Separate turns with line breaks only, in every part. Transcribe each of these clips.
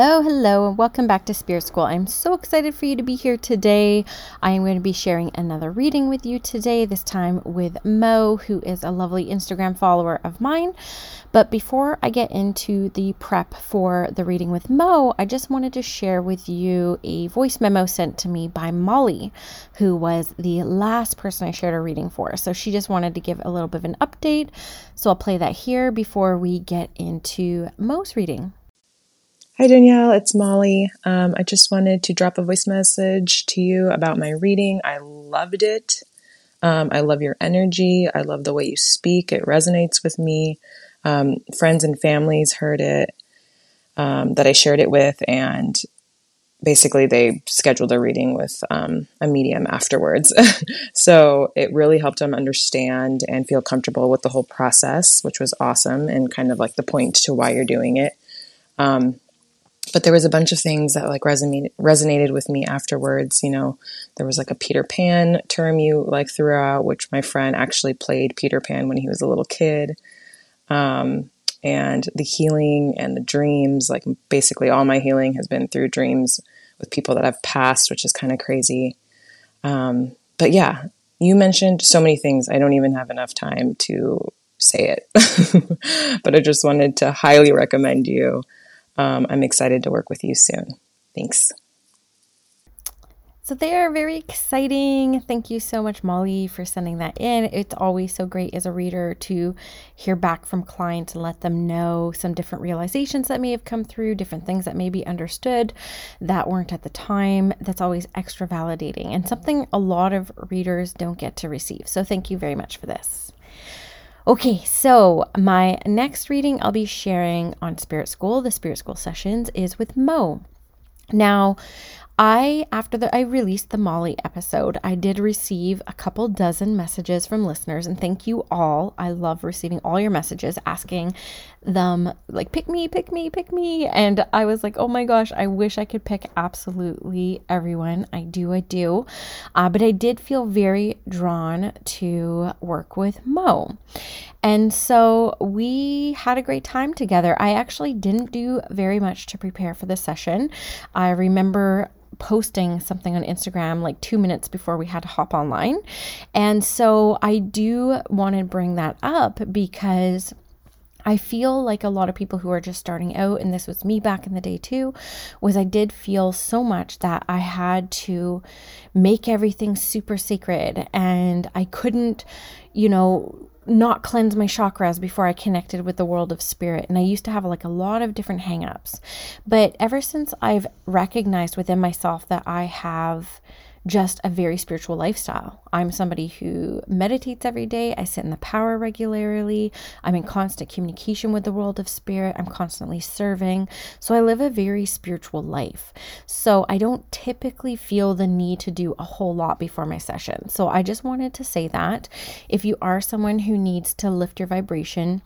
Hello, hello, and welcome back to Spirit School. I'm so excited for you to be here today. I am going to be sharing another reading with you today, this time with Mo, who is a lovely Instagram follower of mine. But before I get into the prep for the reading with Mo, I just wanted to share with you a voice memo sent to me by Molly, who was the last person I shared a reading for. So she just wanted to give a little bit of an update. So I'll play that here before we get into Mo's reading.
Hi, Danielle. It's Molly. Um, I just wanted to drop a voice message to you about my reading. I loved it. Um, I love your energy. I love the way you speak. It resonates with me. Um, friends and families heard it um, that I shared it with, and basically they scheduled a reading with um, a medium afterwards. so it really helped them understand and feel comfortable with the whole process, which was awesome and kind of like the point to why you're doing it. Um, but there was a bunch of things that like resonated resonated with me afterwards. You know, there was like a Peter Pan term you like threw out, which my friend actually played Peter Pan when he was a little kid. Um, and the healing and the dreams, like basically all my healing has been through dreams with people that I've passed, which is kind of crazy. Um, but yeah, you mentioned so many things. I don't even have enough time to say it, but I just wanted to highly recommend you um, I'm excited to work with you soon. Thanks.
So they are very exciting. Thank you so much, Molly, for sending that in. It's always so great as a reader to hear back from clients and let them know some different realizations that may have come through, different things that may be understood that weren't at the time. That's always extra validating and something a lot of readers don't get to receive. So thank you very much for this. Okay, so my next reading I'll be sharing on Spirit School, the Spirit School sessions, is with Mo. Now, I after the I released the Molly episode, I did receive a couple dozen messages from listeners and thank you all. I love receiving all your messages asking them like pick me, pick me, pick me and I was like, "Oh my gosh, I wish I could pick absolutely everyone. I do, I do." Uh, but I did feel very drawn to work with Mo. And so we had a great time together. I actually didn't do very much to prepare for the session. I remember posting something on Instagram like two minutes before we had to hop online. And so I do want to bring that up because. I feel like a lot of people who are just starting out, and this was me back in the day too, was I did feel so much that I had to make everything super sacred and I couldn't, you know, not cleanse my chakras before I connected with the world of spirit. And I used to have like a lot of different hangups. But ever since I've recognized within myself that I have just a very spiritual lifestyle. I'm somebody who meditates every day. I sit in the power regularly. I'm in constant communication with the world of spirit. I'm constantly serving. So I live a very spiritual life. So I don't typically feel the need to do a whole lot before my session. So I just wanted to say that if you are someone who needs to lift your vibration,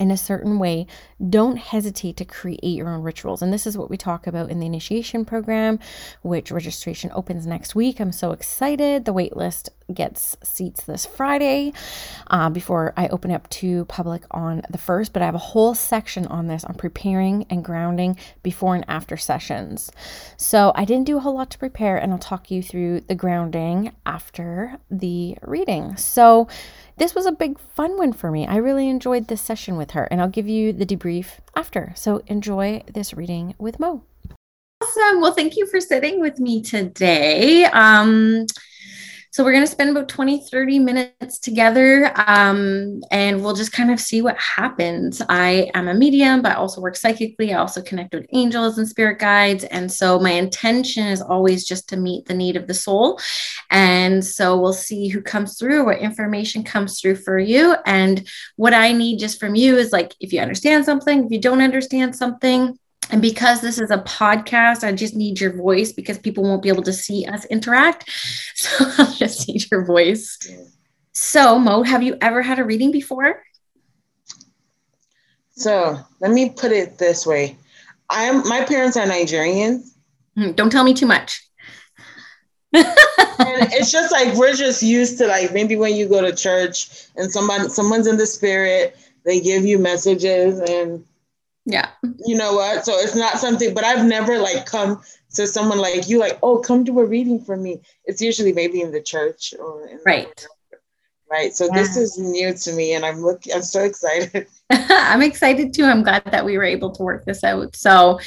in a certain way, don't hesitate to create your own rituals. And this is what we talk about in the initiation program, which registration opens next week. I'm so excited. The waitlist gets seats this Friday uh, before I open up to public on the 1st. But I have a whole section on this on preparing and grounding before and after sessions. So I didn't do a whole lot to prepare, and I'll talk you through the grounding after the reading. So this was a big fun one for me. I really enjoyed this session with her, and I'll give you the debrief after. So enjoy this reading with Mo.
Awesome. Well, thank you for sitting with me today. Um,
So we're going to spend about 20, 30 minutes together um, and we'll just kind of see what happens. I am a medium, but I also work psychically. I also connect with angels and spirit guides. And so my intention is always just to meet the need of the soul. And so we'll see who comes through, what information comes through for you. And what I need just from you is like, if you understand something, if you don't understand something, and because this is a podcast, I just need your voice because people won't be able to see us interact. So I'll just need your voice. So, Mo, have you ever had a reading before?
So let me put it this way. I'm my parents are Nigerian.
Hmm, don't tell me too much.
and it's just like we're just used to like maybe when you go to church and someone someone's in the spirit, they give you messages and
yeah.
You know what? So it's not something, but I've never like come to someone like you, like, oh, come do a reading for me. It's usually maybe in the church or
right.
The, right. So yeah. this is new to me and I'm looking I'm so excited.
I'm excited too. I'm glad that we were able to work this out. So,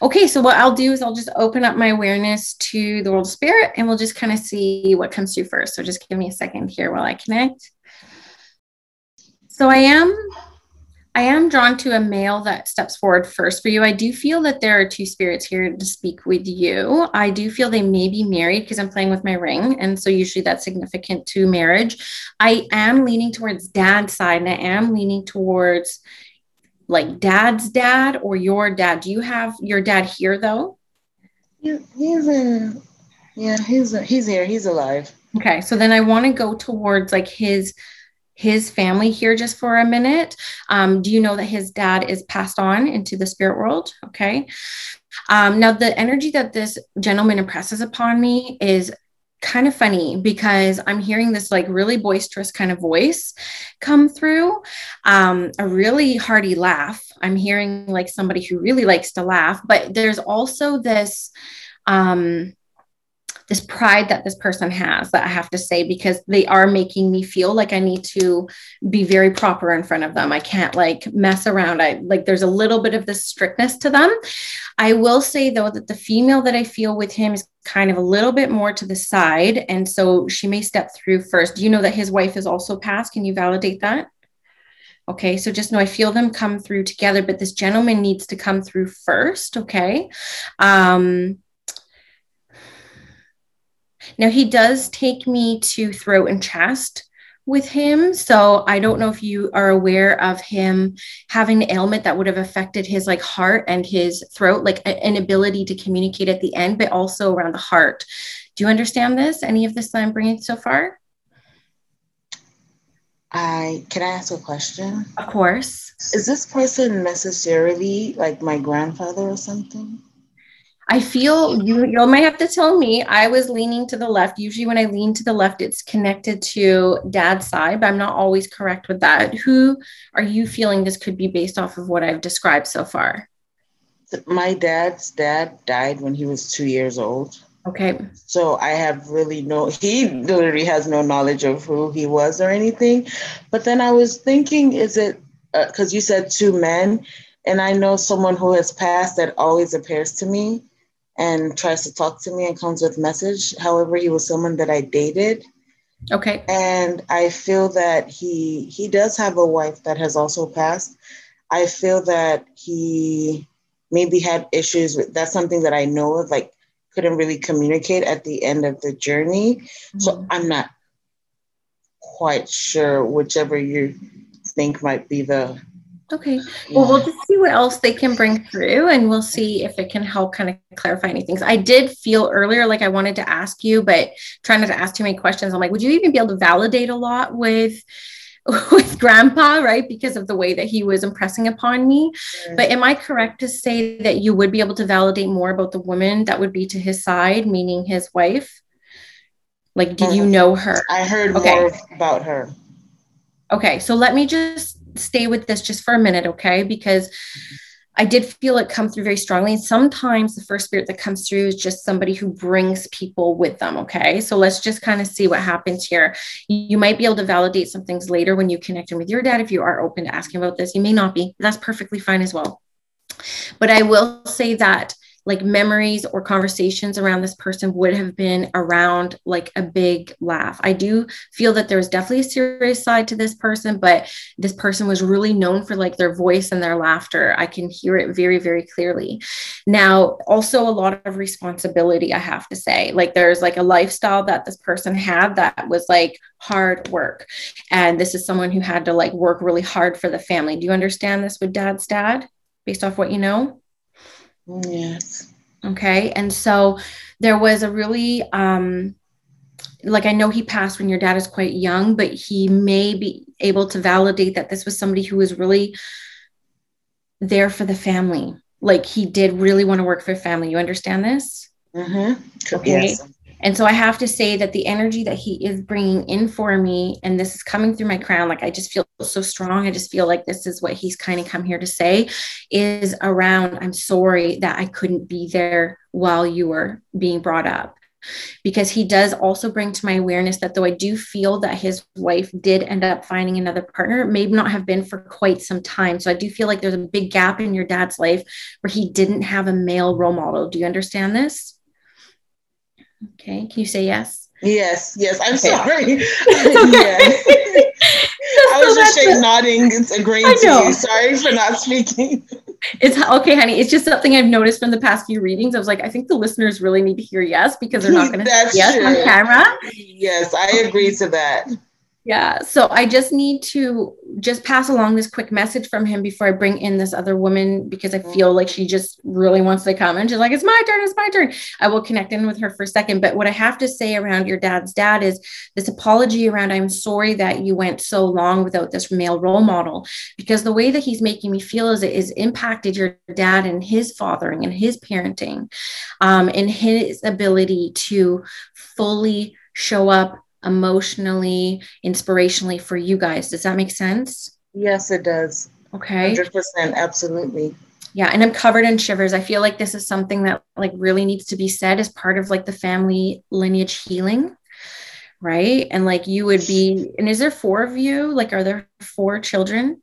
okay, so what I'll do is I'll just open up my awareness to the world of spirit and we'll just kind of see what comes through first. So, just give me a second here while I connect. So, I am I am drawn to a male that steps forward first for you. I do feel that there are two spirits here to speak with you. I do feel they may be married because I'm playing with my ring. And so usually that's significant to marriage. I am leaning towards dad's side and I am leaning towards like dad's dad or your dad. Do you have your dad here though?
Yeah, he's a, yeah, he's a, he's here. He's alive.
Okay. So then I want to go towards like his his family here just for a minute. Um, do you know that his dad is passed on into the spirit world? Okay. Um, now, the energy that this gentleman impresses upon me is kind of funny because I'm hearing this like really boisterous kind of voice come through, um, a really hearty laugh. I'm hearing like somebody who really likes to laugh, but there's also this. Um, this pride that this person has that I have to say because they are making me feel like I need to be very proper in front of them. I can't like mess around. I like there's a little bit of this strictness to them. I will say though that the female that I feel with him is kind of a little bit more to the side and so she may step through first. Do you know that his wife is also passed? Can you validate that? Okay, so just know I feel them come through together, but this gentleman needs to come through first. Okay. Um, now, he does take me to throat and chest with him. So I don't know if you are aware of him having an ailment that would have affected his like heart and his throat, like an ability to communicate at the end, but also around the heart. Do you understand this? Any of this that I'm bringing so far?
I can I ask a question?
Of course.
Is this person necessarily like my grandfather or something?
I feel you you might have to tell me. I was leaning to the left. Usually when I lean to the left, it's connected to dad's side, but I'm not always correct with that. Who are you feeling this could be based off of what I've described so far?
My dad's dad died when he was two years old.
Okay.
So I have really no, he literally has no knowledge of who he was or anything. But then I was thinking, is it because uh, you said two men? And I know someone who has passed that always appears to me and tries to talk to me and comes with message. However, he was someone that I dated.
Okay.
And I feel that he he does have a wife that has also passed. I feel that he maybe had issues with that's something that I know of, like couldn't really communicate at the end of the journey. Mm-hmm. So I'm not quite sure whichever you think might be the
Okay. Well, we'll just see what else they can bring through and we'll see if it can help kind of clarify any things. I did feel earlier like I wanted to ask you, but trying not to ask too many questions. I'm like, would you even be able to validate a lot with with grandpa, right? Because of the way that he was impressing upon me. But am I correct to say that you would be able to validate more about the woman that would be to his side, meaning his wife? Like, did you um, know her?
I heard okay. more about her.
Okay, so let me just stay with this just for a minute, okay? Because I did feel it come through very strongly. And sometimes the first spirit that comes through is just somebody who brings people with them. Okay. So let's just kind of see what happens here. You might be able to validate some things later when you connect in with your dad if you are open to asking about this. You may not be. That's perfectly fine as well. But I will say that like memories or conversations around this person would have been around like a big laugh. I do feel that there was definitely a serious side to this person, but this person was really known for like their voice and their laughter. I can hear it very, very clearly. Now, also a lot of responsibility, I have to say. Like there's like a lifestyle that this person had that was like hard work. And this is someone who had to like work really hard for the family. Do you understand this with dad's dad based off what you know?
Yes.
Okay. And so there was a really, um, like I know he passed when your dad is quite young, but he may be able to validate that this was somebody who was really there for the family. Like he did really want to work for family. You understand this?
Mm-hmm.
Okay. Yes. And so I have to say that the energy that he is bringing in for me, and this is coming through my crown, like I just feel so strong. I just feel like this is what he's kind of come here to say is around, I'm sorry that I couldn't be there while you were being brought up. Because he does also bring to my awareness that though I do feel that his wife did end up finding another partner, it may not have been for quite some time. So I do feel like there's a big gap in your dad's life where he didn't have a male role model. Do you understand this? Okay. Can you say yes?
Yes. Yes. I'm okay. sorry. yeah. I was just straight nodding, agreeing to you. Sorry for not speaking.
It's okay, honey. It's just something I've noticed from the past few readings. I was like, I think the listeners really need to hear yes because they're not going to say yes true. on camera.
Yes, I agree to that.
Yeah. So I just need to just pass along this quick message from him before I bring in this other woman because I feel like she just really wants to come and she's like, it's my turn, it's my turn. I will connect in with her for a second. But what I have to say around your dad's dad is this apology around, I'm sorry that you went so long without this male role model because the way that he's making me feel is it is impacted your dad and his fathering and his parenting um, and his ability to fully show up emotionally, inspirationally for you guys. Does that make sense?
Yes, it does.
Okay.
100%. Absolutely.
Yeah. And I'm covered in shivers. I feel like this is something that like really needs to be said as part of like the family lineage healing. Right. And like you would be, and is there four of you? Like, are there four children?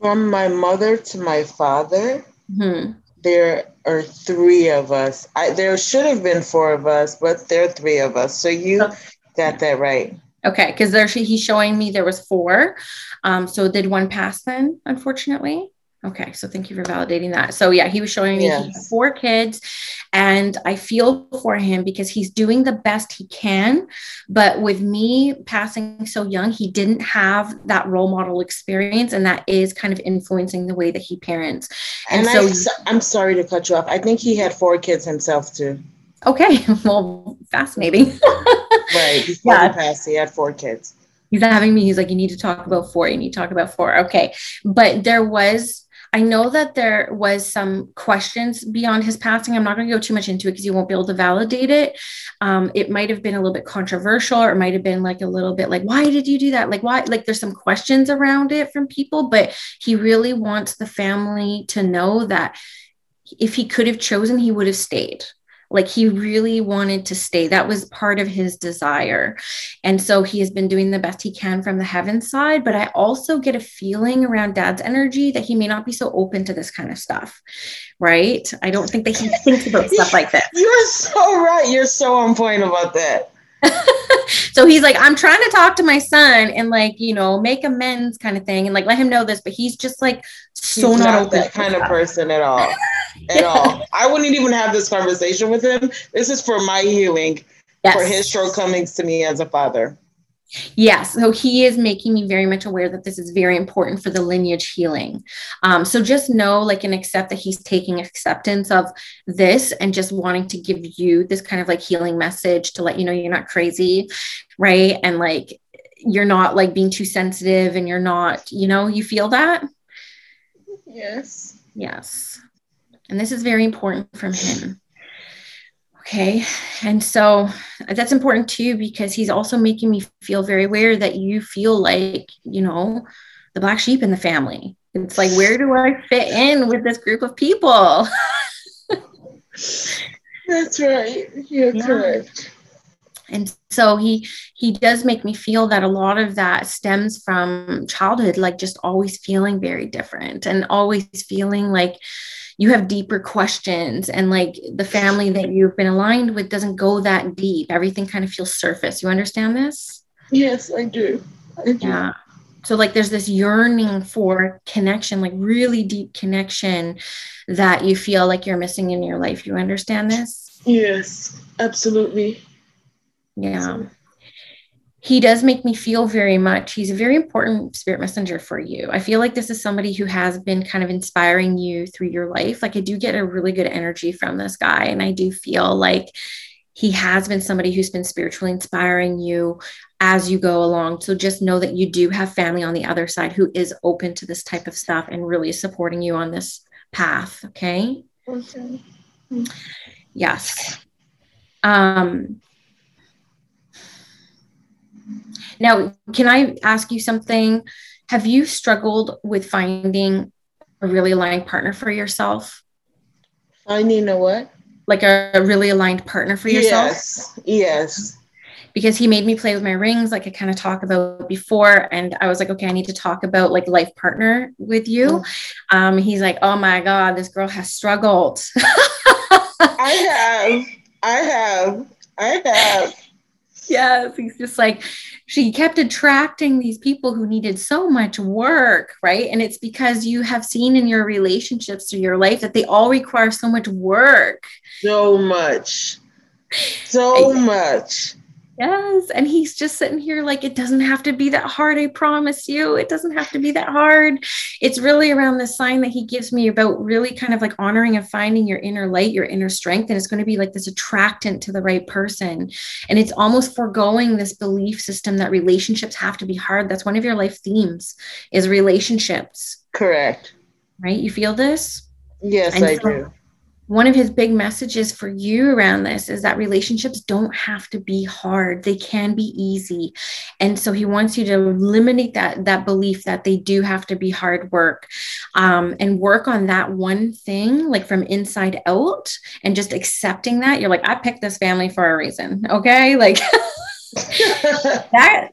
From my mother to my father, mm-hmm. There are three of us. I, there should have been four of us, but there are three of us. So you okay. got that right.
Okay, because there he's showing me there was four. Um, so did one pass then? Unfortunately. Okay, so thank you for validating that. So yeah, he was showing me yes. four kids, and I feel for him because he's doing the best he can. But with me passing so young, he didn't have that role model experience, and that is kind of influencing the way that he parents.
And, and so I, I'm sorry to cut you off. I think he had four kids himself too.
Okay, well, fascinating.
right before yeah. he passed, he had four kids.
He's having me. He's like, you need to talk about four. You need to talk about four. Okay, but there was I know that there was some questions beyond his passing. I'm not going to go too much into it because you won't be able to validate it. Um, it might have been a little bit controversial, or it might have been like a little bit like, why did you do that? Like, why? Like, there's some questions around it from people, but he really wants the family to know that if he could have chosen, he would have stayed. Like he really wanted to stay. That was part of his desire. And so he has been doing the best he can from the heaven side. But I also get a feeling around dad's energy that he may not be so open to this kind of stuff. Right. I don't think that he thinks about stuff like this.
You're so right. You're so on point about that.
so he's like, I'm trying to talk to my son and like, you know, make amends kind of thing and like let him know this, but he's just like so
he's
not,
not that kind of person at all. At all. I wouldn't even have this conversation with him. This is for my healing, yes. for his shortcomings to me as a father.
Yes, so he is making me very much aware that this is very important for the lineage healing. Um, so just know, like, and accept that he's taking acceptance of this and just wanting to give you this kind of like healing message to let you know you're not crazy, right? And like, you're not like being too sensitive and you're not, you know, you feel that?
Yes.
Yes. And this is very important from him. Okay. And so that's important too, because he's also making me feel very aware that you feel like, you know, the black sheep in the family. It's like, where do I fit in with this group of people?
that's right. You're yeah. correct.
And so he he does make me feel that a lot of that stems from childhood, like just always feeling very different and always feeling like you have deeper questions and like the family that you've been aligned with doesn't go that deep. Everything kind of feels surface. You understand this?
Yes i do, I do.
yeah. So like there's this yearning for connection like really deep connection that you feel like you're missing in your life. You understand this?
Yes absolutely.
Yeah he does make me feel very much. He's a very important spirit messenger for you. I feel like this is somebody who has been kind of inspiring you through your life. Like i do get a really good energy from this guy and i do feel like he has been somebody who's been spiritually inspiring you as you go along. So just know that you do have family on the other side who is open to this type of stuff and really supporting you on this path okay?
Okay
yes. Um Now, can I ask you something? Have you struggled with finding a really aligned partner for yourself?
Finding a what?
Like a, a really aligned partner for yourself?
Yes. Yes.
Because he made me play with my rings, like I kind of talked about before. And I was like, okay, I need to talk about like life partner with you. Mm. Um, he's like, oh my God, this girl has struggled.
I have. I have. I have.
Yes. He's just like, she kept attracting these people who needed so much work, right? And it's because you have seen in your relationships through your life that they all require so much work.
So much. So much.
Yes. And he's just sitting here like, it doesn't have to be that hard. I promise you. It doesn't have to be that hard. It's really around the sign that he gives me about really kind of like honoring and finding your inner light, your inner strength. And it's going to be like this attractant to the right person. And it's almost foregoing this belief system that relationships have to be hard. That's one of your life themes is relationships.
Correct.
Right. You feel this?
Yes, and I so, do
one of his big messages for you around this is that relationships don't have to be hard. They can be easy. And so he wants you to eliminate that that belief that they do have to be hard work um, and work on that one thing like from inside out and just accepting that. You're like i picked this family for a reason okay? Like that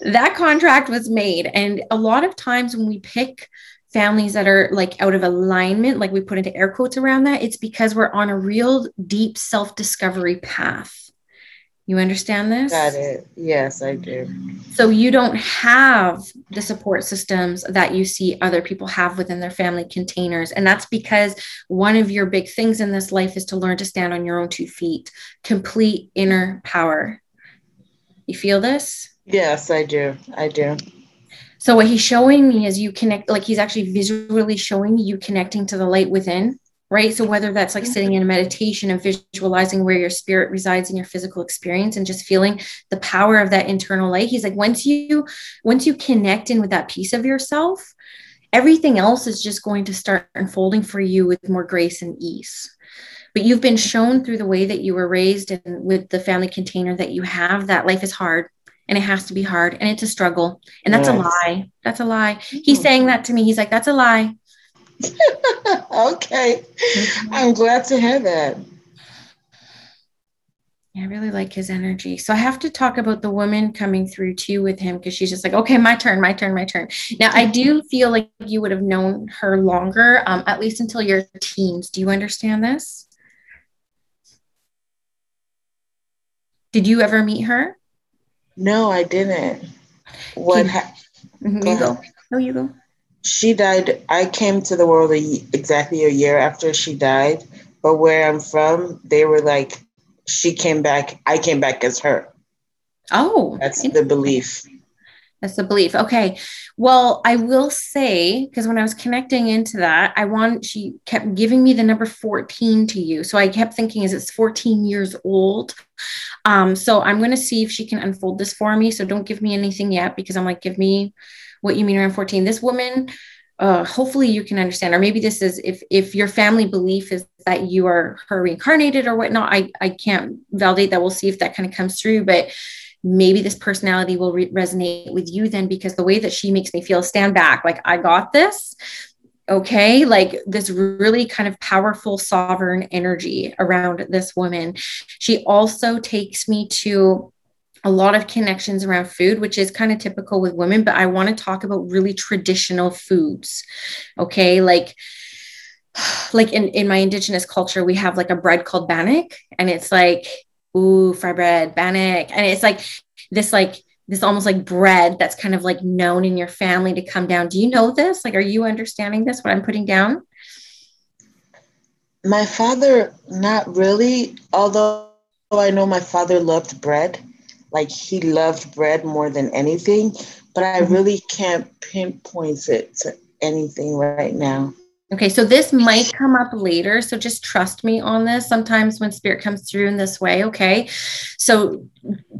that contract was made. And a lot of times when we pick families that are like out of alignment, like we put into air quotes around that, it's because we're on a real deep self discovery path. You understand this?
Got it. Yes, I do.
So you don't have the support systems that you see other people have within their family containers. And that's because one of your big things in this life is to learn to stand on your own two feet, complete inner power. You feel this?
Yes, I do. I do.
So what he's showing me is you connect, like he's actually visually showing you connecting to the light within, right? So whether that's like sitting in a meditation and visualizing where your spirit resides in your physical experience and just feeling the power of that internal light. He's like, once you, once you connect in with that piece of yourself, everything else is just going to start unfolding for you with more grace and ease but you've been shown through the way that you were raised and with the family container that you have that life is hard and it has to be hard and it's a struggle and that's yes. a lie that's a lie he's saying that to me he's like that's a lie
okay mm-hmm. i'm glad to hear that
yeah, I really like his energy. So I have to talk about the woman coming through too with him because she's just like, okay, my turn, my turn, my turn. Now I do feel like you would have known her longer, um, at least until your teens. Do you understand this? Did you ever meet her?
No, I didn't. What
happened? Mm-hmm. You go. No, you go.
She died. I came to the world a, exactly a year after she died. But where I'm from, they were like, she came back. I came back as her.
Oh,
that's the belief.
That's the belief. Okay. Well, I will say, because when I was connecting into that, I want, she kept giving me the number 14 to you. So I kept thinking, is it's 14 years old? Um, so I'm going to see if she can unfold this for me. So don't give me anything yet because I'm like, give me what you mean around 14. This woman, uh, hopefully you can understand, or maybe this is if if your family belief is that you are her reincarnated or whatnot. I I can't validate that. We'll see if that kind of comes through, but maybe this personality will re- resonate with you then because the way that she makes me feel stand back like i got this okay like this really kind of powerful sovereign energy around this woman she also takes me to a lot of connections around food, which is kind of typical with women, but I want to talk about really traditional foods. Okay. Like like in, in my indigenous culture, we have like a bread called bannock, and it's like, ooh, fry bread, bannock. And it's like this, like, this almost like bread that's kind of like known in your family to come down. Do you know this? Like, are you understanding this, what I'm putting down?
My father, not really, although I know my father loved bread. Like he loved bread more than anything, but I mm-hmm. really can't pinpoint it to anything right now.
Okay, so this might come up later. So just trust me on this. Sometimes when spirit comes through in this way, okay? So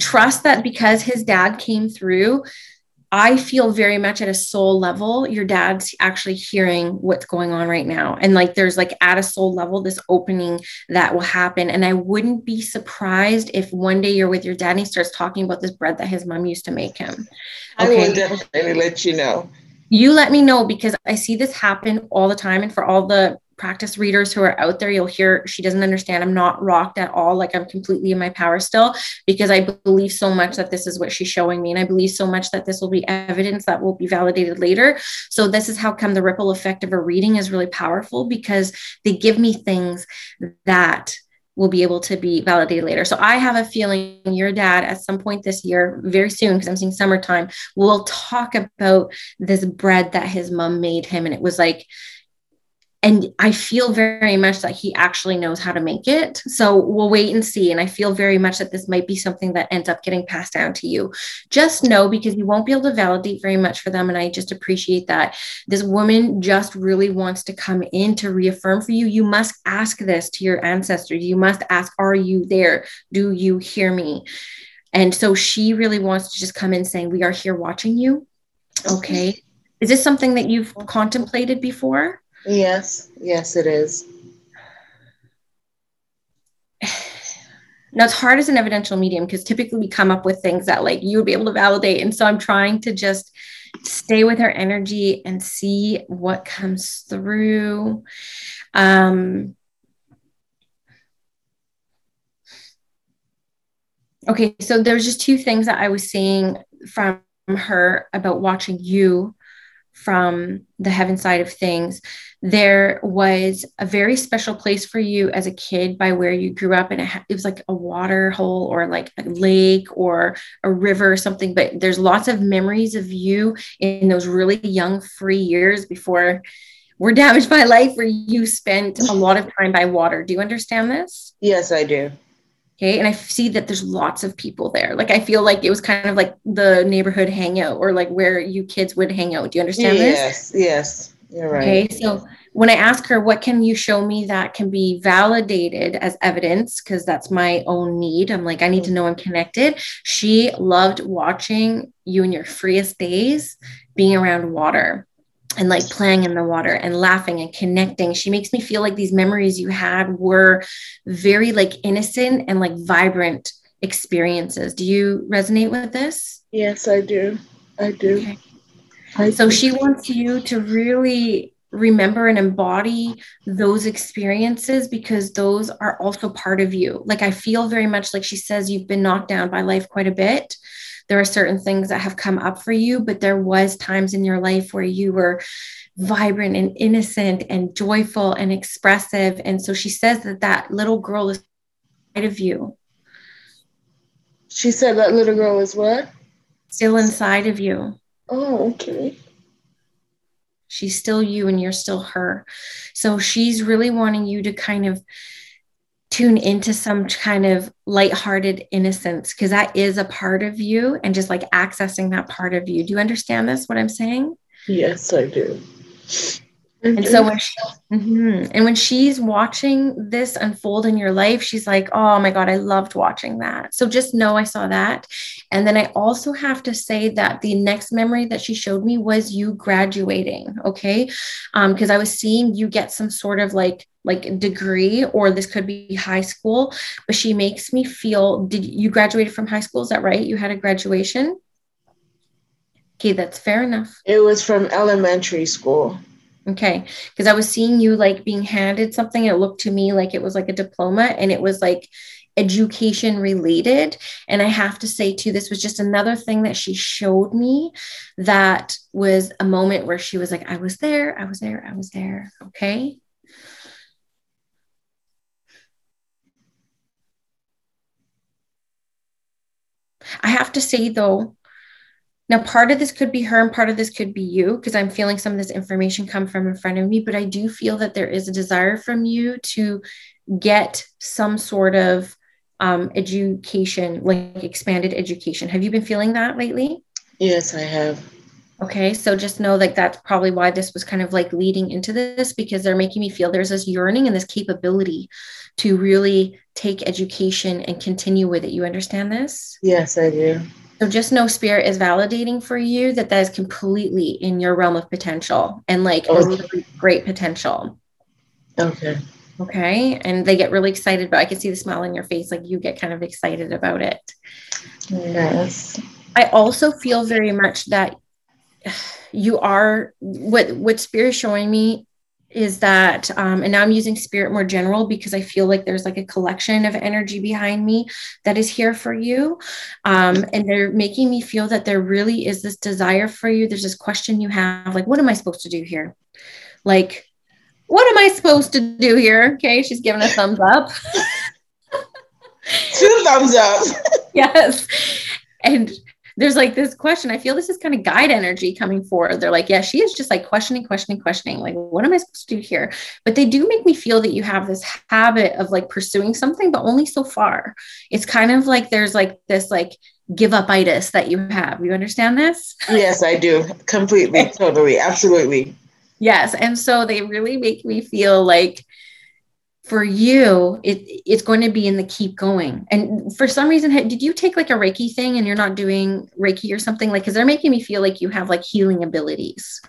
trust that because his dad came through, I feel very much at a soul level, your dad's actually hearing what's going on right now. And like there's like at a soul level, this opening that will happen. And I wouldn't be surprised if one day you're with your dad and he starts talking about this bread that his mom used to make him.
Okay? I will definitely let you know
you let me know because I see this happen all the time. And for all the practice readers who are out there, you'll hear she doesn't understand. I'm not rocked at all. Like I'm completely in my power still because I believe so much that this is what she's showing me. And I believe so much that this will be evidence that will be validated later. So this is how come the ripple effect of a reading is really powerful because they give me things that will be able to be validated later. So I have a feeling your dad at some point this year, very soon, because I'm seeing summertime, will talk about this bread that his mom made him. And it was like and I feel very much that he actually knows how to make it. So we'll wait and see. And I feel very much that this might be something that ends up getting passed down to you. Just know because you won't be able to validate very much for them. And I just appreciate that. This woman just really wants to come in to reaffirm for you. You must ask this to your ancestors. You must ask, Are you there? Do you hear me? And so she really wants to just come in saying, We are here watching you. Okay. Is this something that you've contemplated before?
Yes, yes, it is.
Now it's hard as an evidential medium because typically we come up with things that like you would be able to validate. And so I'm trying to just stay with her energy and see what comes through. Um, okay, so there's just two things that I was seeing from her about watching you from the heaven side of things there was a very special place for you as a kid by where you grew up and it, it, was like a water hole or like a lake or a river or something but there's lots of memories of you in those really young free years before we're damaged by life where you spent a lot of time by water. Do you understand this?
Yes i do
Okay. And I see that there's lots of people there. Like I feel like it was kind of like the neighborhood hangout or like where you kids would hang out. Do you understand
yes, this? Yes, yes. You're right.
Okay. So when I ask her, what can you show me that can be validated as evidence? Because that's my own need. I'm like, I need to know I'm connected. She loved watching you in your freest days being around water and like playing in the water and laughing and connecting. She makes me feel like these memories you had were very like innocent and like vibrant experiences. Do you resonate with this?
Yes, I do. I do.
Okay. I so she wants you to really remember and embody those experiences because those are also part of you. Like I feel very much like she says you've been knocked down by life quite a bit there are certain things that have come up for you but there was times in your life where you were vibrant and innocent and joyful and expressive. And so she says that that little girl is inside of you.
She said that little girl is what?
Still inside of you.
Oh okay.
She's still you and you're still her. So she's really wanting you to kind of tune into some kind of lighthearted innocence because that is a part of you and just like accessing that part of you. Do you understand this, what I'm saying?
Yes, I do.
And so when she, mm-hmm. and when she's watching this unfold in your life, she's like, "Oh my god, I loved watching that." So just know I saw that. And then I also have to say that the next memory that she showed me was you graduating, okay? Um because I was seeing you get some sort of like like degree or this could be high school, but she makes me feel did you graduated from high school, is that right? You had a graduation? Okay, that's fair enough.
It was from elementary school.
Okay. Because I was seeing you like being handed something. It looked to me like it was like a diploma and it was like education related. And I have to say, too, this was just another thing that she showed me that was a moment where she was like, I was there, I was there, I was there. Okay. I have to say, though, now, part of this could be her and part of this could be you, because I'm feeling some of this information come from in front of me. But I do feel that there is a desire from you to get some sort of um, education, like expanded education. Have you been feeling that lately?
Yes, I have.
Okay, so just know like that's probably why this was kind of like leading into this because they're making me feel there's this yearning and this capability to really take education and continue with it. You understand this?
Yes, I do.
So just know spirit is validating for you that that is completely in your realm of potential and like okay. a really great potential.
Okay.
Okay. And they get really excited, but I can see the smile on your face. Like you get kind of excited about it.
Yes.
I also feel very much that you are what what spirit is showing me is that um, and now i'm using spirit more general because i feel like there's like a collection of energy behind me that is here for you um, and they're making me feel that there really is this desire for you there's this question you have like what am i supposed to do here like what am i supposed to do here okay she's giving a thumbs up
two thumbs up
yes and there's like this question. I feel this is kind of guide energy coming forward. They're like, yeah, she is just like questioning, questioning, questioning. Like, what am I supposed to do here? But they do make me feel that you have this habit of like pursuing something, but only so far. It's kind of like there's like this like give up itis that you have. You understand this?
Yes, I do. Completely, totally, absolutely.
Yes. And so they really make me feel like for you it it's going to be in the keep going. And for some reason did you take like a reiki thing and you're not doing reiki or something? Like because they're making me feel like you have like healing abilities.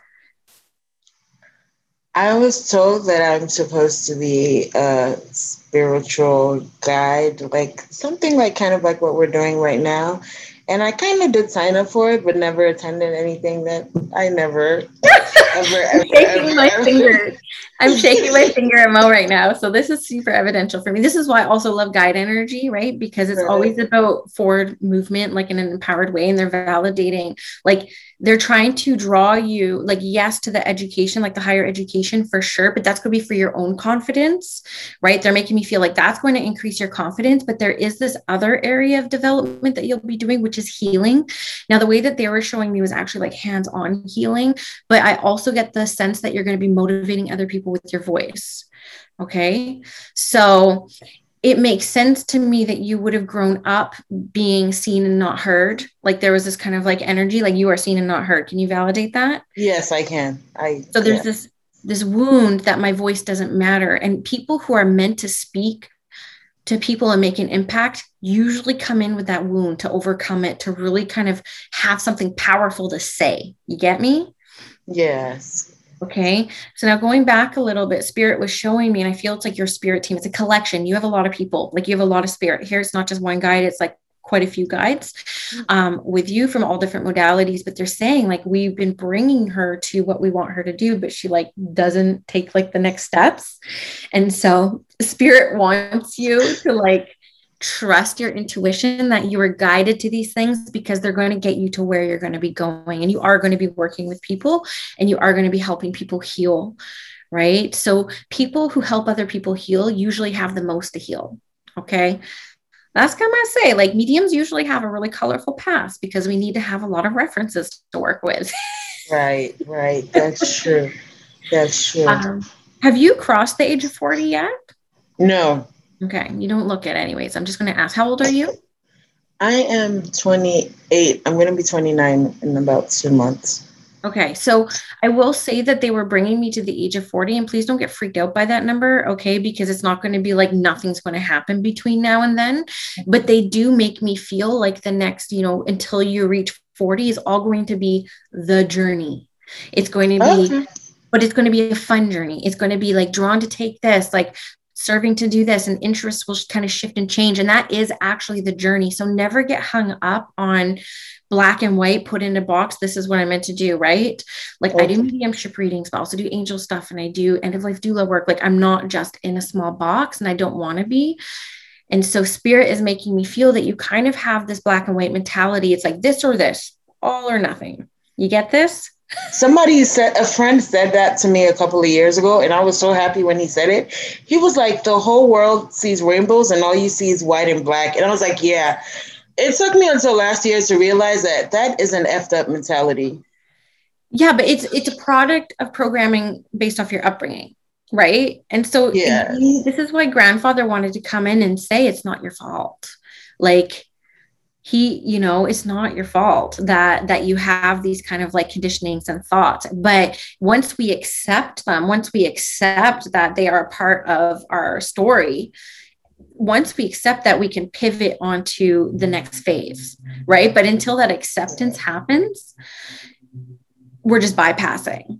I was told that i'm supposed to be a spiritual guide like something like kind of like what we're doing right now and I kind of did sign up for it, but never attended anything that I never
ever, ever, shaking ever, my ever. finger. I'm shaking my finger at Mo right now. So this is super evidential for me. This is why I also love guide energy, right? Because it's right. always about forward movement, like in an empowered way, and they're validating like they're trying to draw you like yes to the education like the higher education for sure but that's going to be for your own confidence right they're making me feel like that's going to increase your confidence but there is this other area of development that you'll be doing which is healing now the way that they were showing me was actually like hands-on healing but i also get the sense that you're going to be motivating other people with your voice okay so it makes sense to me that you would have grown up being seen and not heard. Like there was this kind of like energy, like you are seen and not heard. Can you validate that?
Yes, I can. I
so there's this this wound that my voice doesn't matter. And people who are meant to speak to people and make an impact usually come in with that wound to overcome it, to really kind of have something powerful to say. You get me?
Yes.
Okay. So now going back a little bit, spirit was showing me, and I feel it's like your spirit team. It's a collection. You have a lot of people, like you have a lot of spirit. Here, it's not just one guide, it's like quite a few guides mm-hmm. um, with you from all different modalities but they're saying like we've been bringing her to what we want her to do but she like doesn't take like the next steps and so spirit wants you to like trust your intuition that you are guided to these things because they're going to get you to where you're going to be going and you are going to be working with people and you are going to be helping people heal right? So people who help other people heal usually have the most to heal okay? That's kind of say like mediums usually have a really colorful past because we need to have a lot of references to work with.
Right right that's true that's true. Um,
have you crossed the age of 40 yet?
No
Okay. You don't look it anyways. I'm just going to ask, how old are you?
I am 28. I'm going to be 29 in about two months.
Okay. So I will say that they were bringing me to the age of 40, and please don't get freaked out by that number. Okay. Because it's not going to be like nothing's going to happen between now and then. But they do make me feel like the next, you know, until you reach 40 is all going to be the journey. It's going to be. Okay but it's going to be a fun journey. It's going to be like drawn to take this, like serving to do this and interests will kind of shift and change. And that is actually the journey. So never get hung up on black and white put in a box this is what i'm meant to do right? Like okay. i do mediumship readings but also do angel stuff and i do end of life doula work. Like i'm not just in a small box and i don't want to be. And so spirit is making me feel that you kind of have this black and white mentality. It's like this or this all or nothing. You get this
Somebody said a friend said that to me a couple of years ago, and I was so happy when he said it. He was like, "The whole world sees rainbows, and all you see is white and black." And I was like, "Yeah, it took me until last year to realize that that is an effed up mentality.
Yeah, but it's it's a product of programming based off your upbringing, right? And so
Yeah.
this is why grandfather wanted to come in and say it's not your fault. Like he, you know, it's not your fault that that you have these kind of like conditionings and thoughts. But once we accept them, once we accept that they are a part of our story, once we accept that we can pivot onto the next phase right but until that acceptance happens we're just bypassing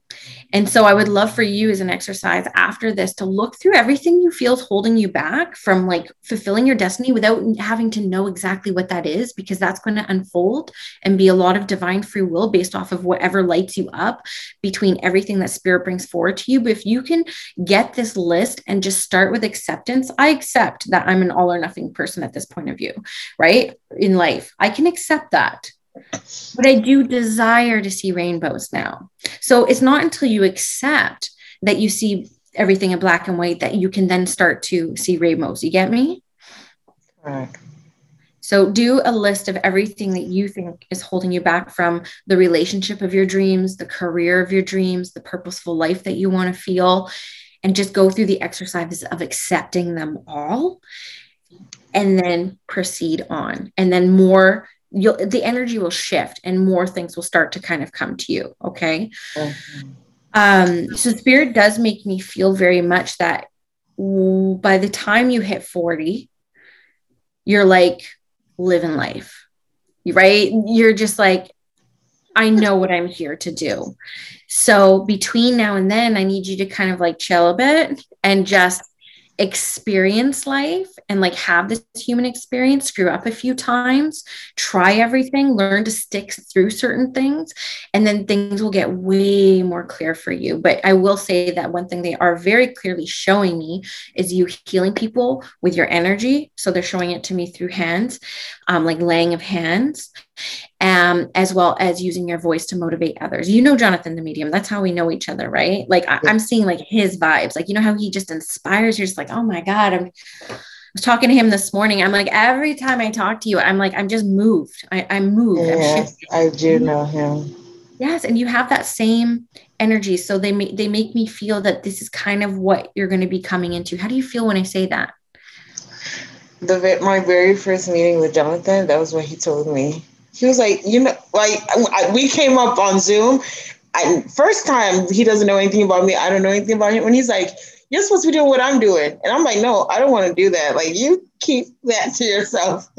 and so i would love for you as an exercise after this to look through everything you feel is holding you back from like fulfilling your destiny without having to know exactly what that is because that's going to unfold and be a lot of divine free will based off of whatever lights you up between everything that spirit brings forward to you but if you can get this list and just start with acceptance. I accept that I'm an all or nothing person at this point of view, right? In life, I can accept that. But I do desire to see rainbows now. So it's not until you accept that you see everything in black and white that you can then start to see rainbows. You get me?
Right.
So do a list of everything that you think is holding you back from the relationship of your dreams, the career of your dreams, the purposeful life that you want to feel, and just go through the exercises of accepting them all and then proceed on. And then more you'll the energy will shift and more things will start to kind of come to you, okay?
Mhm.
Um, so spirit does make me feel very much that by the time you hit 40, you're like living life, right? You're just like, I know what I'm here to do. So between now and then, I need you to kind of like chill a bit and just experience life and like have this human experience, screw up a few times, try everything, learn to stick through certain things, and then things will get way more clear for you. But I will say that one thing they are very clearly showing me is you healing people with your energy. So they're showing it to me through hands, um, like laying of hands um, as well as using your voice to motivate others. You know, Jonathan, the medium, that's how we know each other, right? Like I, am seeing like his vibes, like, you know, how he just inspires. You're just like, oh my God, I'm, I was talking to him this morning. I'm like, every time I talk to you, I'm like, I'm just moved. I, I'm moved. I'm
Yes,
shifted.
I do know him.
Yes, and you have that same energy. So they make they make me feel that this is kind of what you're going to be coming into. How do you feel when I say that?
The my very first meeting with Jonathan, that was what he told me. He was like, you know, like I, we came up on Zoom. I, first time he doesn't know anything about me. I don't know anything about him. When he's like, "You're supposed to be doing what I'm doing," and I'm like, "No, I don't want to do that. Like, you keep that to yourself."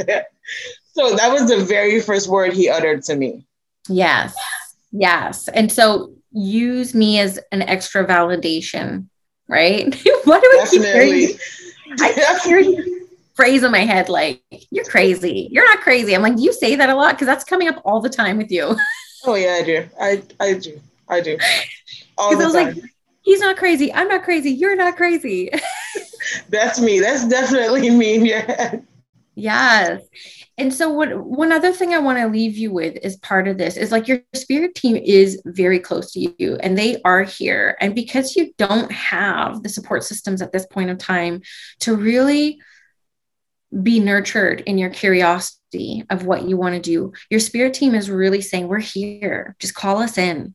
so that was the very first word he uttered to me.
Yes. Yes. And so use me as an extra validation, right? Why do I keep hearing
Definitely.
I keep hearing this phrase in my head like, you're crazy. You're not crazy. I'm like, you say that a lot? Because that's coming up all the time with you.
Oh yeah, I do. I I do. I do. All
Because
the
I was
time.
like, he's not crazy. I'm not crazy. You're not crazy.
That's me. That's definitely me in your head.
Yes. And so what one other thing I want to leave you with is part of this is like your spirit team is very close to you and they are here. And because you don't have the support systems at this point of time to really be nurtured in your curiosity of what you want to do, your spirit team is really saying, We're here. Just call us in.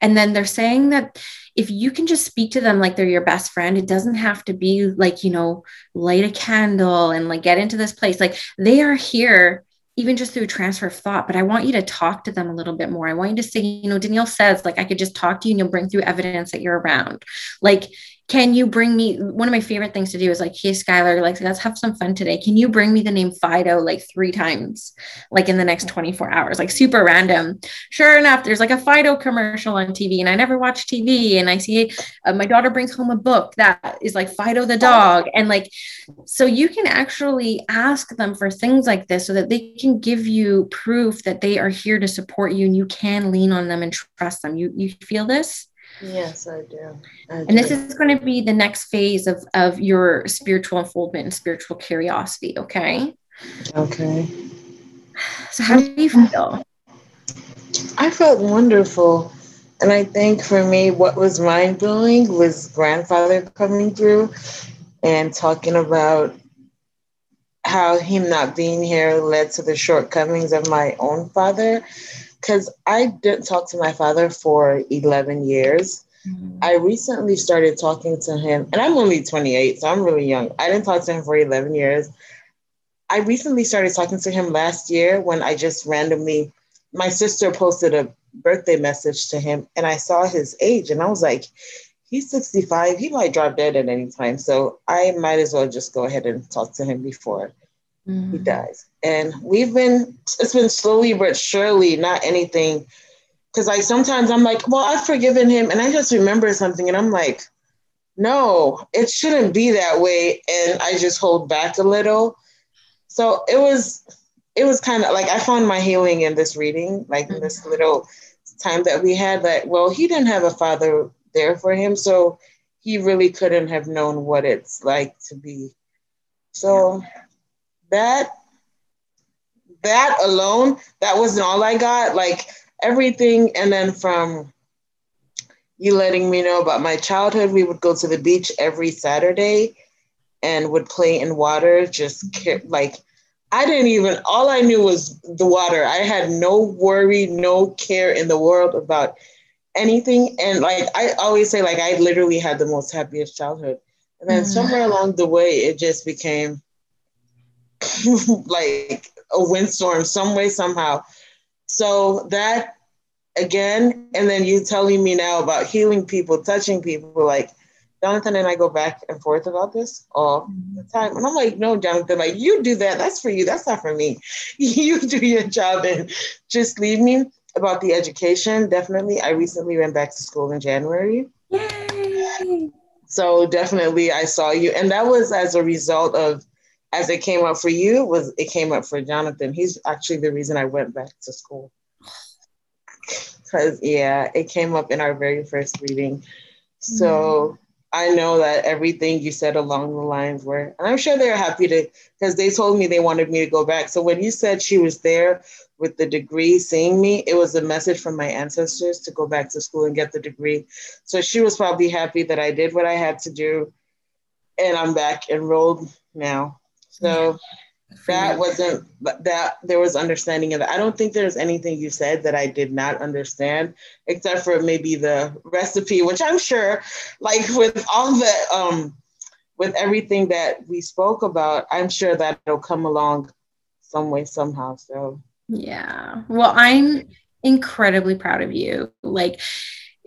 And then they're saying that if you can just speak to them like they're your best friend, it doesn't have to be like, you know, light a candle and like get into this place. Like they are here even just through transfer of thought. But I want you to talk to them a little bit more. I want you to say, you know, Danielle says, like, I could just talk to you and you'll bring through evidence that you're around. Like, can you bring me one of my favorite things to do is like, hey, Skylar, like, let's have some fun today. Can you bring me the name Fido like three times, like in the next 24 hours? Like, super random. Sure enough, there's like a Fido commercial on TV, and I never watch TV. And I see uh, my daughter brings home a book that is like Fido the dog. And like, so you can actually ask them for things like this so that they can give you proof that they are here to support you and you can lean on them and trust them. You, you feel this?
Yes, I do. I
And this is going to be the next phase of, of your spiritual unfoldment and spiritual curiosity. Okay.
okay.
So, how do you feel?
I felt wonderful. And I think for me, what was mind blowing was grandfather coming through and talking about how him not being here led to the shortcomings of my own father because I didn't talk to my father for 11 years. Mm-hmm. I recently started talking to him, and I'm only 28, so I'm really young. I didn't talk to him for 11 years. I recently started talking to him last year when I just randomly, my sister posted a birthday message to him, and I saw his age, and I was like, he's 65. He might drop dead at any time. So I might as well just go ahead and talk to him before mm-hmm. he dies. And we've been, it's been slowly but surely, not anything. Cause like sometimes I'm like, well, I've forgiven him. And I just remember something and I'm like, no, it shouldn't be that way. And I just hold back a little. So it was, it was kind of like I found my healing in this reading, like in this mm-hmm. little time that we had that, well, he didn't have a father there for him. So he really couldn't have known what it's like to be. So that that alone, that wasn't all I got. Like everything, and then from you letting me know about my childhood, we would go to the beach every Saturday and would play in water. Just like I didn't even. All I knew was the water. I had no worry, no care in the world about anything. And like I always say, like I literally had the most happiest childhood. And then mm. somewhere along the way, it just became like a windstorm, some way, somehow. So that again, and then you telling me now about healing people, touching people, like Jonathan and I go back and forth about this all the mm-hmm. time. And I'm like, no, Jonathan, like you do that. That's for you. That's not for me. you do your job and just leave me about the education, definitely. I recently went back to school in January. Yay! So definitely I saw you. And that was as a result of as it came up for you, was it came up for Jonathan. He's actually the reason I went back to school. Cause yeah, it came up in our very first reading. So mm. I know that everything you said along the lines were, and I'm sure they're happy to, because they told me they wanted me to go back. So when you said she was there with the degree seeing me, it was a message from my ancestors to go back to school and get the degree. So she was probably happy that I did what I had to do and I'm back enrolled now. So that wasn't that there was understanding of it. I don't think there's anything you said that I did not understand, except for maybe the recipe, which I'm sure, like with all the um with everything that we spoke about, I'm sure that it'll come along some way, somehow. So
yeah. Well, I'm incredibly proud of you. Like,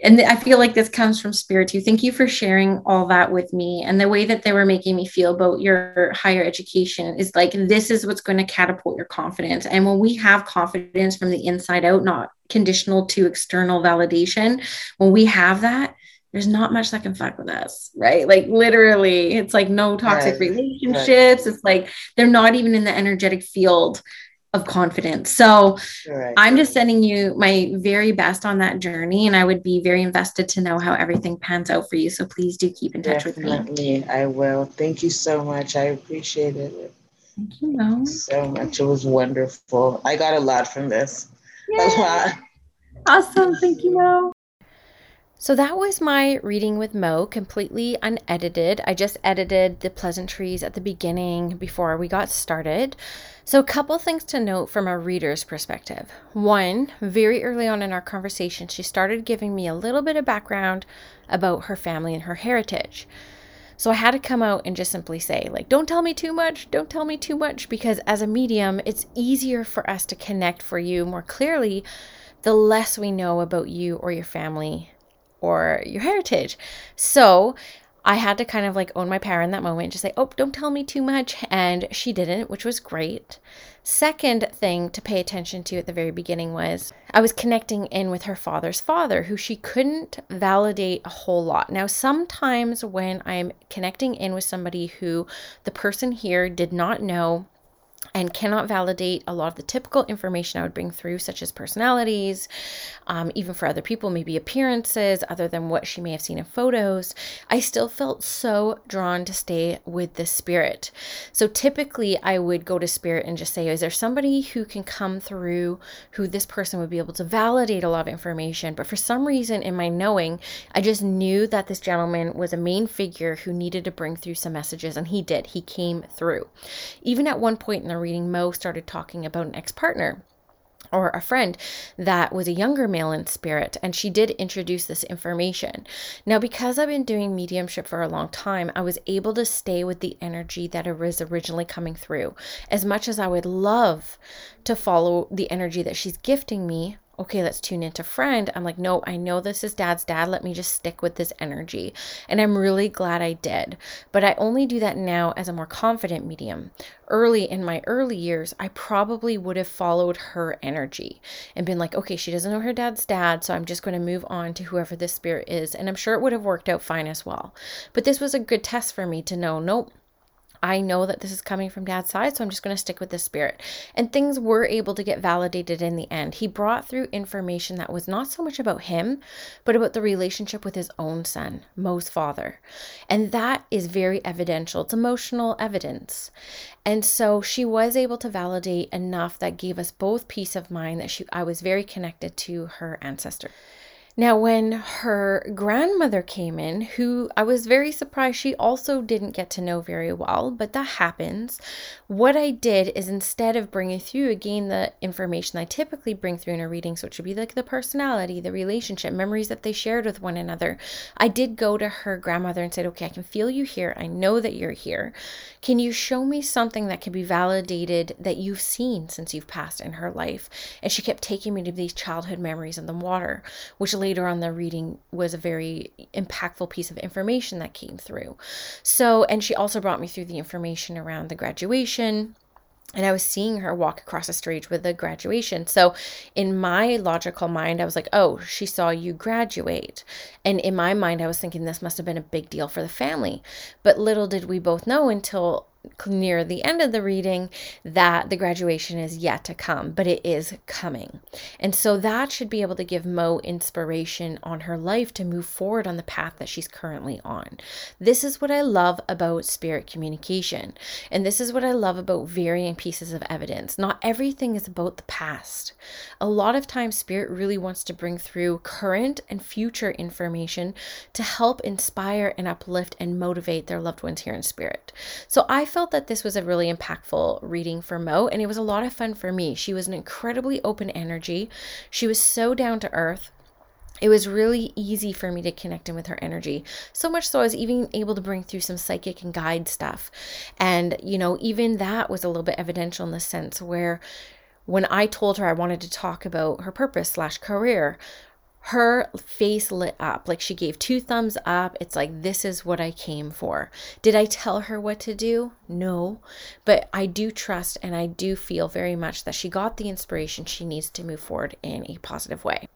and I feel like this comes from spirit too. Thank you for sharing all that with me. And the way that they were making me feel about your higher education is like, this is what's going to catapult your confidence. And when we have confidence from the inside out, not conditional to external validation, when we have that, there's not much that can fuck with us, right? Like literally, it's like no toxic right. relationships. Right. It's like they're not even in the energetic field of confidence. So right. I'm just sending you my very best on that journey. And I would be very invested to know how everything pans out for you. So please do keep in touch
Definitely,
with me.
I will. Thank you so much. I appreciate it.
Thank you. Know.
So much. It was wonderful. I got a lot from this. Yay. A lot.
Awesome. Thank you, Mo.
So that was my reading with Mo, completely unedited. I just edited the pleasantries at the beginning before we got started. So, a couple things to note from a reader's perspective. One, very early on in our conversation, she started giving me a little bit of background about her family and her heritage. So I had to come out and just simply say, like, don't tell me too much, don't tell me too much, because as a medium, it's easier for us to connect for you more clearly the less we know about you or your family or your heritage. So I had to kind of like own my power in that moment, just say, oh, don't tell me too much. And she didn't, which was great. Second thing to pay attention to at the very beginning was I was connecting in with her father's father, who she couldn't validate a whole lot. Now, sometimes when I'm connecting in with somebody who the person here did not know and cannot validate a lot of the typical information I would bring through, such as personalities, um, even for other people, maybe appearances, other than what she may have seen in photos, I still felt so drawn to stay with the spirit. So typically, I would go to spirit and just say, Is there somebody who can come through who this person would be able to validate a lot of information? But for some reason, in my knowing, I just knew that this gentleman was a main figure who needed to bring through some messages, and he did. He came through. Even at one point in the reading, Mo started talking about an ex partner or a friend that was a younger male in spirit, and she did introduce this information. Now, because I've been doing mediumship for a long time, I was able to stay with the energy that it was originally coming through. As much as I would love to follow the energy that she's gifting me, okay, let's tune into friend. I'm like, no, I know this is dad's dad. Let me just stick with this energy. And I'm really glad I did. But I only do that now as a more confident medium. Early in my early years, I probably would have followed her energy and been like, okay, she doesn't know her dad's dad. So I'm just going to move on to whoever this spirit is. And I'm sure it would have worked out fine as well. But this was a good test for me to know, nope I know that this is coming from dad's side, so I'm just going to stick with this spirit. And things were able to get validated in the end. He brought through information that was not so much about him, but about the relationship with his own son, Mo's father. And that is very evidential. It's emotional evidence. And so she was able to validate enough that gave us both peace of mind that she I was very connected to her ancestor. Now, when her grandmother came in, who I was very surprised she also didn't get to know very well, but that happens. What I did is instead of bringing through again the information I typically bring through in a reading, so it should be like the personality, the relationship, memories that they shared with one another, I did go to her grandmother and said, Okay, I can feel you here. I know that you're here. Can you show me something that can be validated that you've seen since you've passed in her life? And she kept taking me to these childhood memories in the water, which later on the reading was a very impactful piece of information that came through. So, and she also brought me through the information around the graduation and I was seeing her walk across the stage with the graduation. So, in my logical mind, I was like, oh, she saw you graduate. And in my mind, I was thinking this must have been a big deal for the family. But little did we both know until near the end of the reading that the graduation is yet to come, but it is coming. And so that should be able to give Mo inspiration on her life to move forward on the path that she's currently on. This is what I love about spirit communication. And this is what I love about varying pieces of evidence. Not everything is about the past. A lot of times, spirit really wants to bring through current and future information to help inspire and uplift and motivate their loved ones here in spirit. So I felt that this was a really impactful reading for Mo, and it was a lot of fun for me. She was an incredibly open energy. She was so down to earth it was really easy for me to connect in with her energy. So much so I was even able to bring through some psychic and guide stuff. And, you know, even that was a little bit evidential in the sense where when I told her I wanted to talk about her purpose slash career, her face lit up. Like she gave two thumbs up. It's like this is what i came for. Did i tell her what to do? No. But i do trust and i do feel very much that she got the inspiration she needs to move forward in a positive way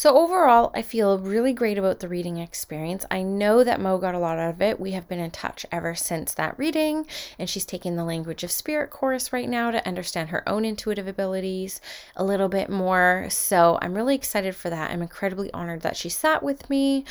so, overall, I feel really great about the reading experience. I know that Mo got a lot out of it. We have been in touch ever since that reading, and she's taking the language of spirit course right now to understand her own intuitive abilities a little bit more. So, I'm really excited for that. I'm incredibly honored that she sat with me.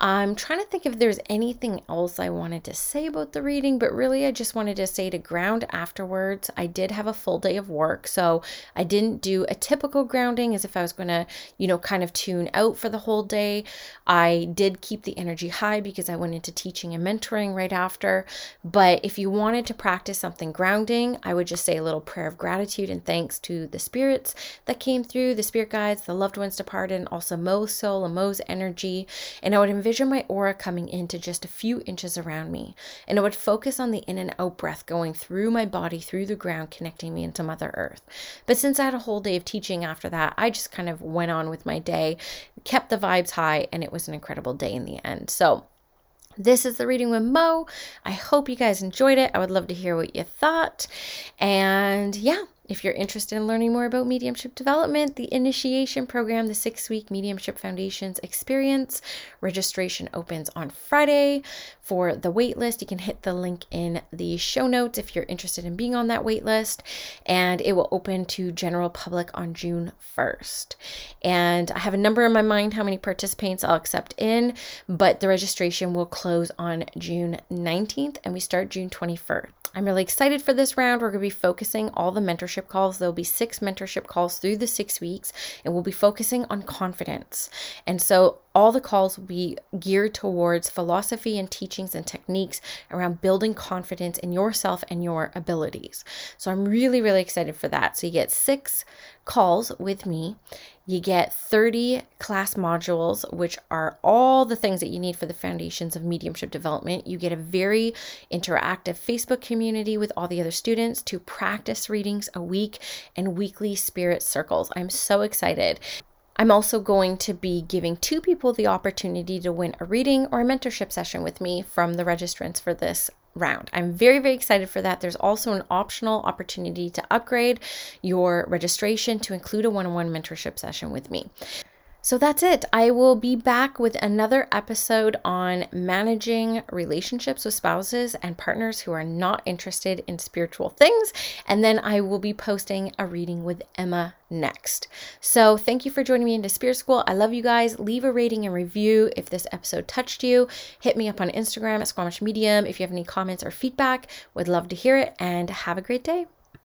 I'm trying to think if there's anything else I wanted to say about the reading, but really, I just wanted to say to ground afterwards. I did have a full day of work, so I didn't do a typical grounding as if I was going to, you know, kind of tune out for the whole day. I did keep the energy high because I went into teaching and mentoring right after. But if you wanted to practice something grounding, I would just say a little prayer of gratitude and thanks to the spirits that came through, the spirit guides, the loved ones departed, and also Mo's soul and Mo's energy. And I would envision my aura coming into just a few inches around me. And I would focus on the in and out breath going through my body, through the ground, connecting me into Mother Earth. But since I had a whole day of teaching after that, I just kind of went on with my day kept the vibes high, and it was an incredible day in the end. So, this is the reading with Mo. I hope you guys enjoyed it. I would love to hear what you thought. And yeah, If you're interested in learning more about mediumship development, the initiation program, the six week Mediumship Foundations experience, registration opens on Friday. For the waitlist, you can hit the link in the show notes if you're interested in being on that waitlist, and it will open to general public on June 1st. And I have a number in my mind how many participants I'll accept in, but the registration will close on June 19th and we start June 21st. I'm really excited for this round. We're going to be focusing all the mentorship calls. There'll be six mentorship calls through the six weeks, and we'll be focusing on confidence. And so all the calls will be geared towards philosophy and teachings and techniques around building confidence in yourself and your abilities. So I'm really, really excited for that. So you get six calls with me. You get 30 class modules, which are all the things that you need for the foundations of mediumship development. You get a very interactive Facebook community with all the other students to practice readings a week and weekly spirit circles. I'm so excited. I'm also going to be giving two people the opportunity to win a reading or a mentorship session with me from the registrants for this round. I'm very, very excited for that. There's also an optional opportunity to upgrade your registration to include a one on one mentorship session with me. So that's it. I will be back with another episode on managing relationships with spouses and partners who are not interested in spiritual things. And then I will be posting a reading with Emma next. So thank you for joining me into Spirit School. I love you guys. Leave a rating and review if this episode touched you. Hit me up on Instagram at Squamish Medium if you have any comments or feedback. Would love to hear it and have a great day.